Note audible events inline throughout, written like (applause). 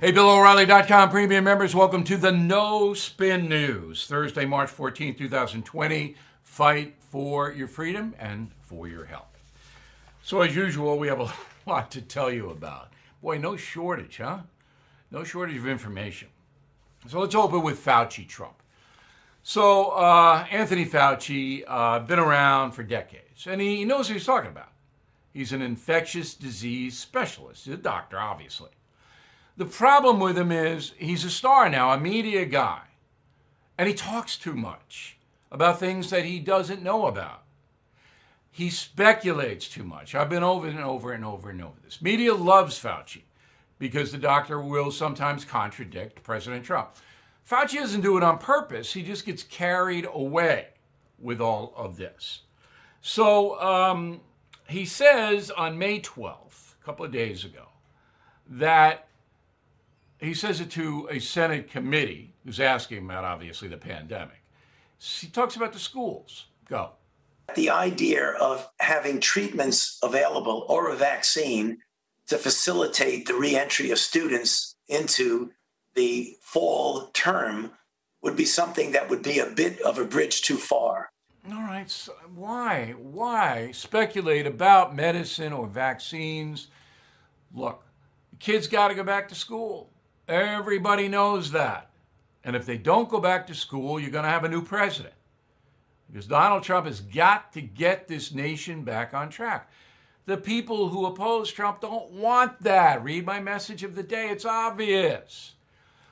Hey, BillO'Reilly.com premium members, welcome to the No Spin News. Thursday, March 14, 2020. Fight for your freedom and for your health. So, as usual, we have a (laughs) lot to tell you about. Boy, no shortage, huh? No shortage of information. So, let's open with Fauci Trump. So, uh, Anthony Fauci, uh, been around for decades, and he knows what he's talking about. He's an infectious disease specialist, he's a doctor, obviously. The problem with him is he's a star now, a media guy, and he talks too much about things that he doesn't know about. He speculates too much. I've been over and over and over and over this. Media loves Fauci because the doctor will sometimes contradict President Trump. Fauci doesn't do it on purpose, he just gets carried away with all of this. So um, he says on May 12th, a couple of days ago, that he says it to a Senate committee who's asking about, obviously, the pandemic. He talks about the schools. Go. The idea of having treatments available or a vaccine to facilitate the reentry of students into the fall term would be something that would be a bit of a bridge too far. All right. So why? Why speculate about medicine or vaccines? Look, kids got to go back to school. Everybody knows that. And if they don't go back to school, you're going to have a new president. Because Donald Trump has got to get this nation back on track. The people who oppose Trump don't want that. Read my message of the day, it's obvious.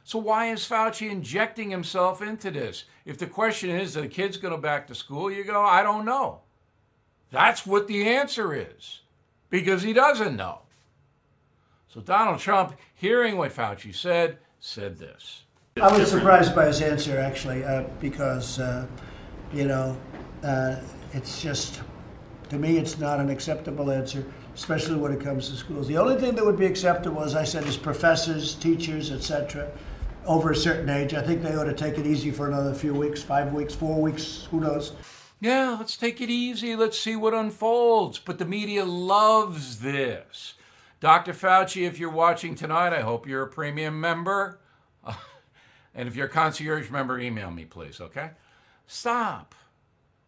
So, why is Fauci injecting himself into this? If the question is, are the kids going to back to school? You go, I don't know. That's what the answer is, because he doesn't know. So Donald Trump, hearing what Fauci said, said this. I was surprised by his answer, actually, uh, because, uh, you know, uh, it's just, to me, it's not an acceptable answer, especially when it comes to schools. The only thing that would be acceptable, as I said, is professors, teachers, etc., over a certain age. I think they ought to take it easy for another few weeks, five weeks, four weeks, who knows. Yeah, let's take it easy. Let's see what unfolds. But the media loves this. Dr. Fauci, if you're watching tonight, I hope you're a premium member. (laughs) and if you're a concierge member, email me, please, okay? Stop.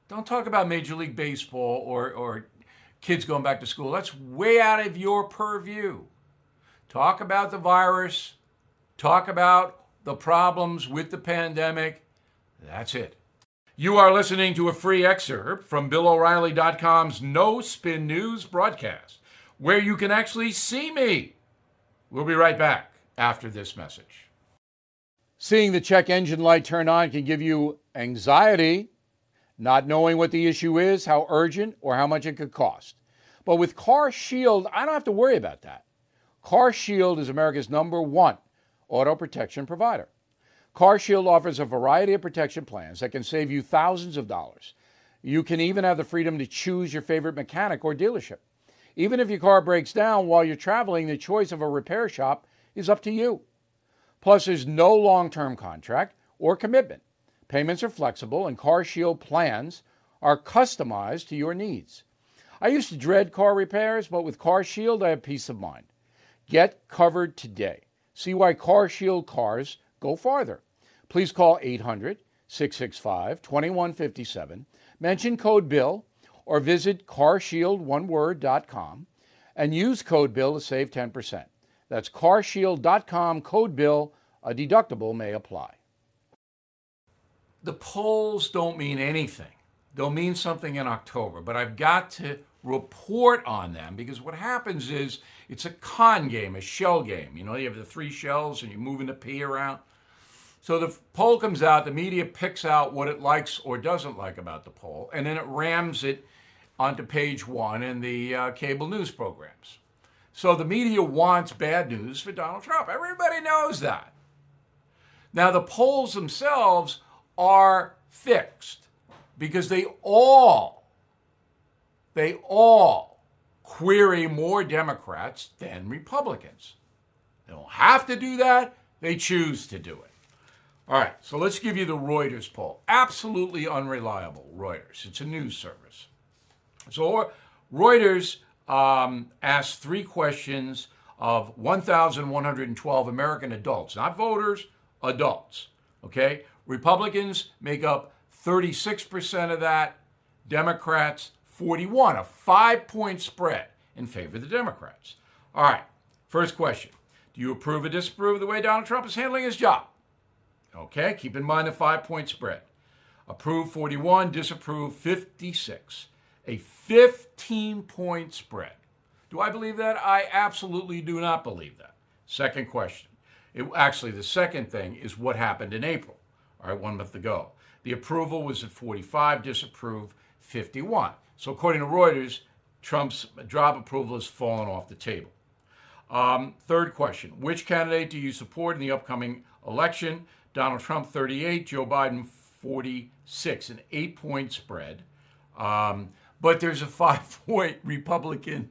Don't talk about Major League Baseball or, or kids going back to school. That's way out of your purview. Talk about the virus. Talk about the problems with the pandemic. That's it. You are listening to a free excerpt from BillO'Reilly.com's No Spin News broadcast where you can actually see me. We'll be right back after this message. Seeing the check engine light turn on can give you anxiety, not knowing what the issue is, how urgent, or how much it could cost. But with Car Shield, I don't have to worry about that. Car Shield is America's number one auto protection provider. Car Shield offers a variety of protection plans that can save you thousands of dollars. You can even have the freedom to choose your favorite mechanic or dealership. Even if your car breaks down while you're traveling, the choice of a repair shop is up to you. Plus, there's no long term contract or commitment. Payments are flexible, and Car Shield plans are customized to your needs. I used to dread car repairs, but with Car Shield, I have peace of mind. Get covered today. See why Car Shield cars go farther. Please call 800 665 2157. Mention code BILL or visit carshieldoneword.com and use code BILL to save 10%. That's carshield.com, code BILL. A deductible may apply. The polls don't mean anything. They'll mean something in October, but I've got to report on them because what happens is it's a con game, a shell game. You know, you have the three shells and you're moving the P around. So the poll comes out, the media picks out what it likes or doesn't like about the poll, and then it rams it onto page one in the uh, cable news programs. So the media wants bad news for Donald Trump. Everybody knows that. Now, the polls themselves are fixed because they all, they all query more Democrats than Republicans. They don't have to do that, they choose to do it. All right, so let's give you the Reuters poll. Absolutely unreliable, Reuters. It's a news service. So Reuters um, asked three questions of 1,112 American adults, not voters, adults. Okay? Republicans make up 36% of that, Democrats 41, a five point spread in favor of the Democrats. All right, first question Do you approve or disapprove of the way Donald Trump is handling his job? Okay, keep in mind the five point spread. Approve 41, disapprove 56. A 15 point spread. Do I believe that? I absolutely do not believe that. Second question. It, actually, the second thing is what happened in April, all right, one month ago. The approval was at 45, disapprove 51. So, according to Reuters, Trump's job approval has fallen off the table. Um, third question Which candidate do you support in the upcoming election? Donald Trump 38, Joe Biden 46, an eight point spread. Um, but there's a five point (laughs) Republican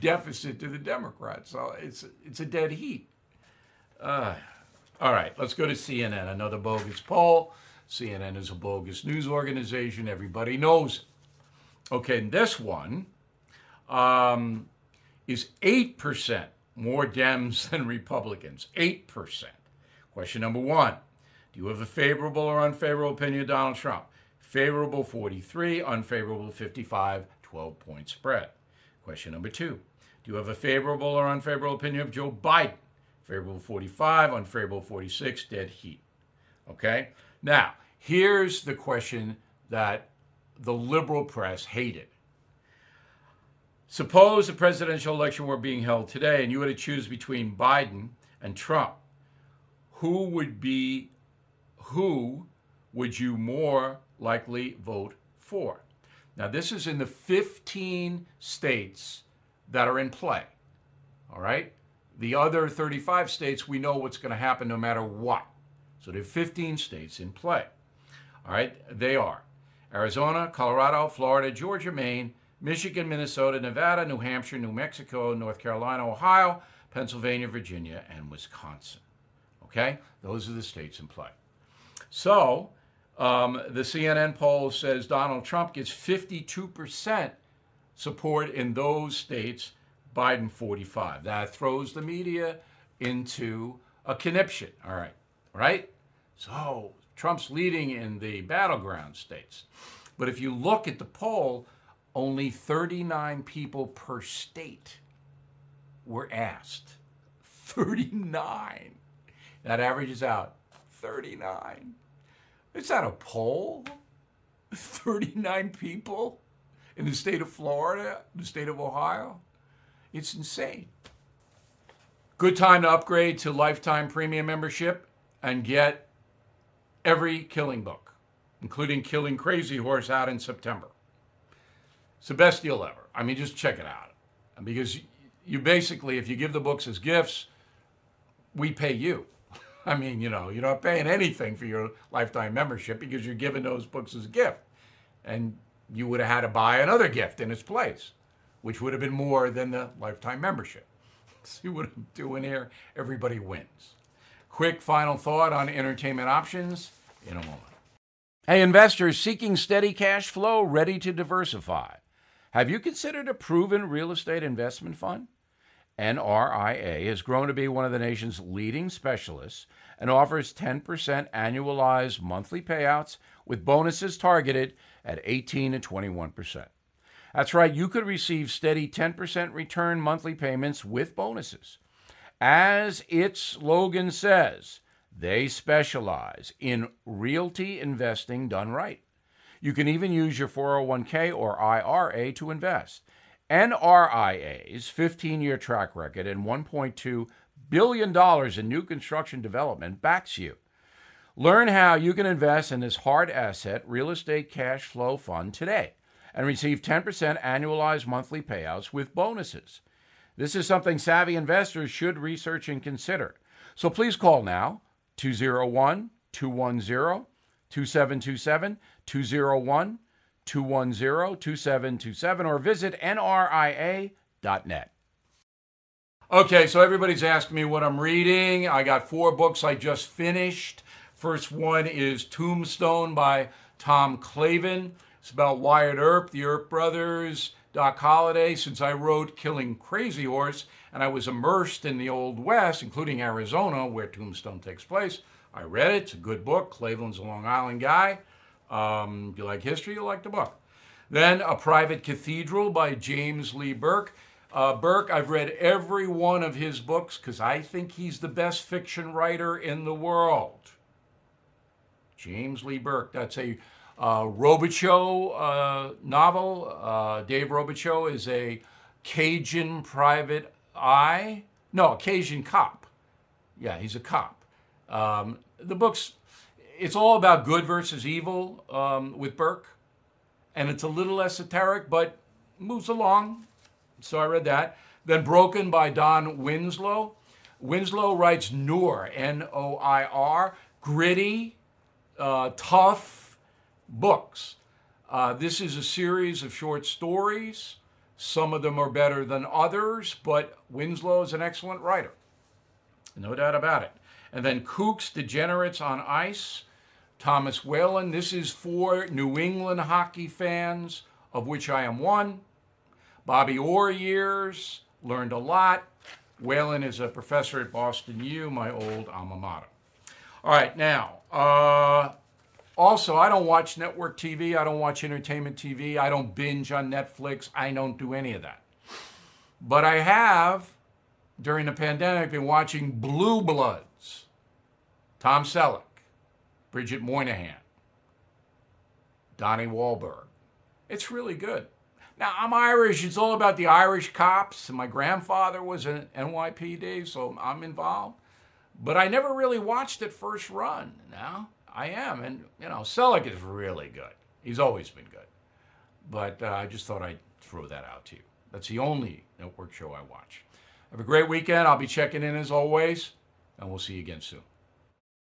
deficit to the Democrats. So it's, it's a dead heat. Uh, all right, let's go to CNN. Another bogus poll. CNN is a bogus news organization. Everybody knows it. Okay, this one um, is 8% more Dems than Republicans. 8%. Question number one Do you have a favorable or unfavorable opinion of Donald Trump? Favorable 43, unfavorable 55, 12 point spread. Question number two Do you have a favorable or unfavorable opinion of Joe Biden? Favorable 45, unfavorable 46, dead heat. Okay? Now, here's the question that the liberal press hated. Suppose the presidential election were being held today and you had to choose between Biden and Trump. Who would be who would you more likely vote for? Now this is in the 15 states that are in play. All right? The other 35 states we know what's going to happen no matter what. So there are 15 states in play. All right? They are Arizona, Colorado, Florida, Georgia, Maine, Michigan, Minnesota, Nevada, New Hampshire, New Mexico, North Carolina, Ohio, Pennsylvania, Virginia, and Wisconsin. Okay? Those are the states in play. So, um, the CNN poll says Donald Trump gets 52% support in those states, Biden 45. That throws the media into a conniption. All right. Right? So, Trump's leading in the battleground states. But if you look at the poll, only 39 people per state were asked. 39. That averages out 39. It's not a poll? (laughs) 39 people in the state of Florida, the state of Ohio? It's insane. Good time to upgrade to lifetime premium membership and get every killing book, including Killing Crazy Horse out in September. It's the best deal ever. I mean, just check it out. Because you basically, if you give the books as gifts, we pay you. I mean, you know, you're not paying anything for your lifetime membership because you're giving those books as a gift. And you would have had to buy another gift in its place, which would have been more than the lifetime membership. See what I'm doing here? Everybody wins. Quick final thought on entertainment options in a moment. Hey, investors seeking steady cash flow, ready to diversify. Have you considered a proven real estate investment fund? NRIA has grown to be one of the nation's leading specialists and offers 10% annualized monthly payouts with bonuses targeted at 18 and 21%. That's right, you could receive steady 10% return monthly payments with bonuses. As its slogan says, they specialize in realty investing done right. You can even use your 401k or IRA to invest. NRIA's 15 year track record and $1.2 billion in new construction development backs you. Learn how you can invest in this hard asset real estate cash flow fund today and receive 10% annualized monthly payouts with bonuses. This is something savvy investors should research and consider. So please call now 201 210 2727 201 210 2727 or visit nria.net. Okay, so everybody's asking me what I'm reading. I got four books I just finished. First one is Tombstone by Tom Clavin. It's about Wyatt Earp, the Earp brothers, Doc Holliday, since I wrote Killing Crazy Horse and I was immersed in the Old West, including Arizona, where Tombstone takes place. I read it. It's a good book. Clavin's a Long Island guy. Um, you like history, you like the book. Then A Private Cathedral by James Lee Burke. Uh, Burke, I've read every one of his books because I think he's the best fiction writer in the world. James Lee Burke. That's a uh, Robicheaux uh, novel. Uh, Dave Robicheaux is a Cajun private eye. No, a Cajun cop. Yeah, he's a cop. Um, the book's, it's all about good versus evil um, with Burke. And it's a little esoteric, but moves along. So I read that. Then Broken by Don Winslow. Winslow writes Noir, N O I R, gritty, uh, tough books. Uh, this is a series of short stories. Some of them are better than others, but Winslow is an excellent writer. No doubt about it. And then Kooks, Degenerates on Ice, Thomas Whalen. This is for New England hockey fans, of which I am one. Bobby Orr years, learned a lot. Whalen is a professor at Boston U, my old alma mater. All right, now, uh, also, I don't watch network TV. I don't watch entertainment TV. I don't binge on Netflix. I don't do any of that. But I have, during the pandemic, been watching Blue Bloods, Tom Selleck, Bridget Moynahan, Donnie Wahlberg. It's really good. Now, I'm Irish. It's all about the Irish cops. And my grandfather was an NYPD, so I'm involved. But I never really watched it first run. Now, I am. And, you know, Selleck is really good. He's always been good. But uh, I just thought I'd throw that out to you. That's the only network show I watch. Have a great weekend. I'll be checking in as always, and we'll see you again soon.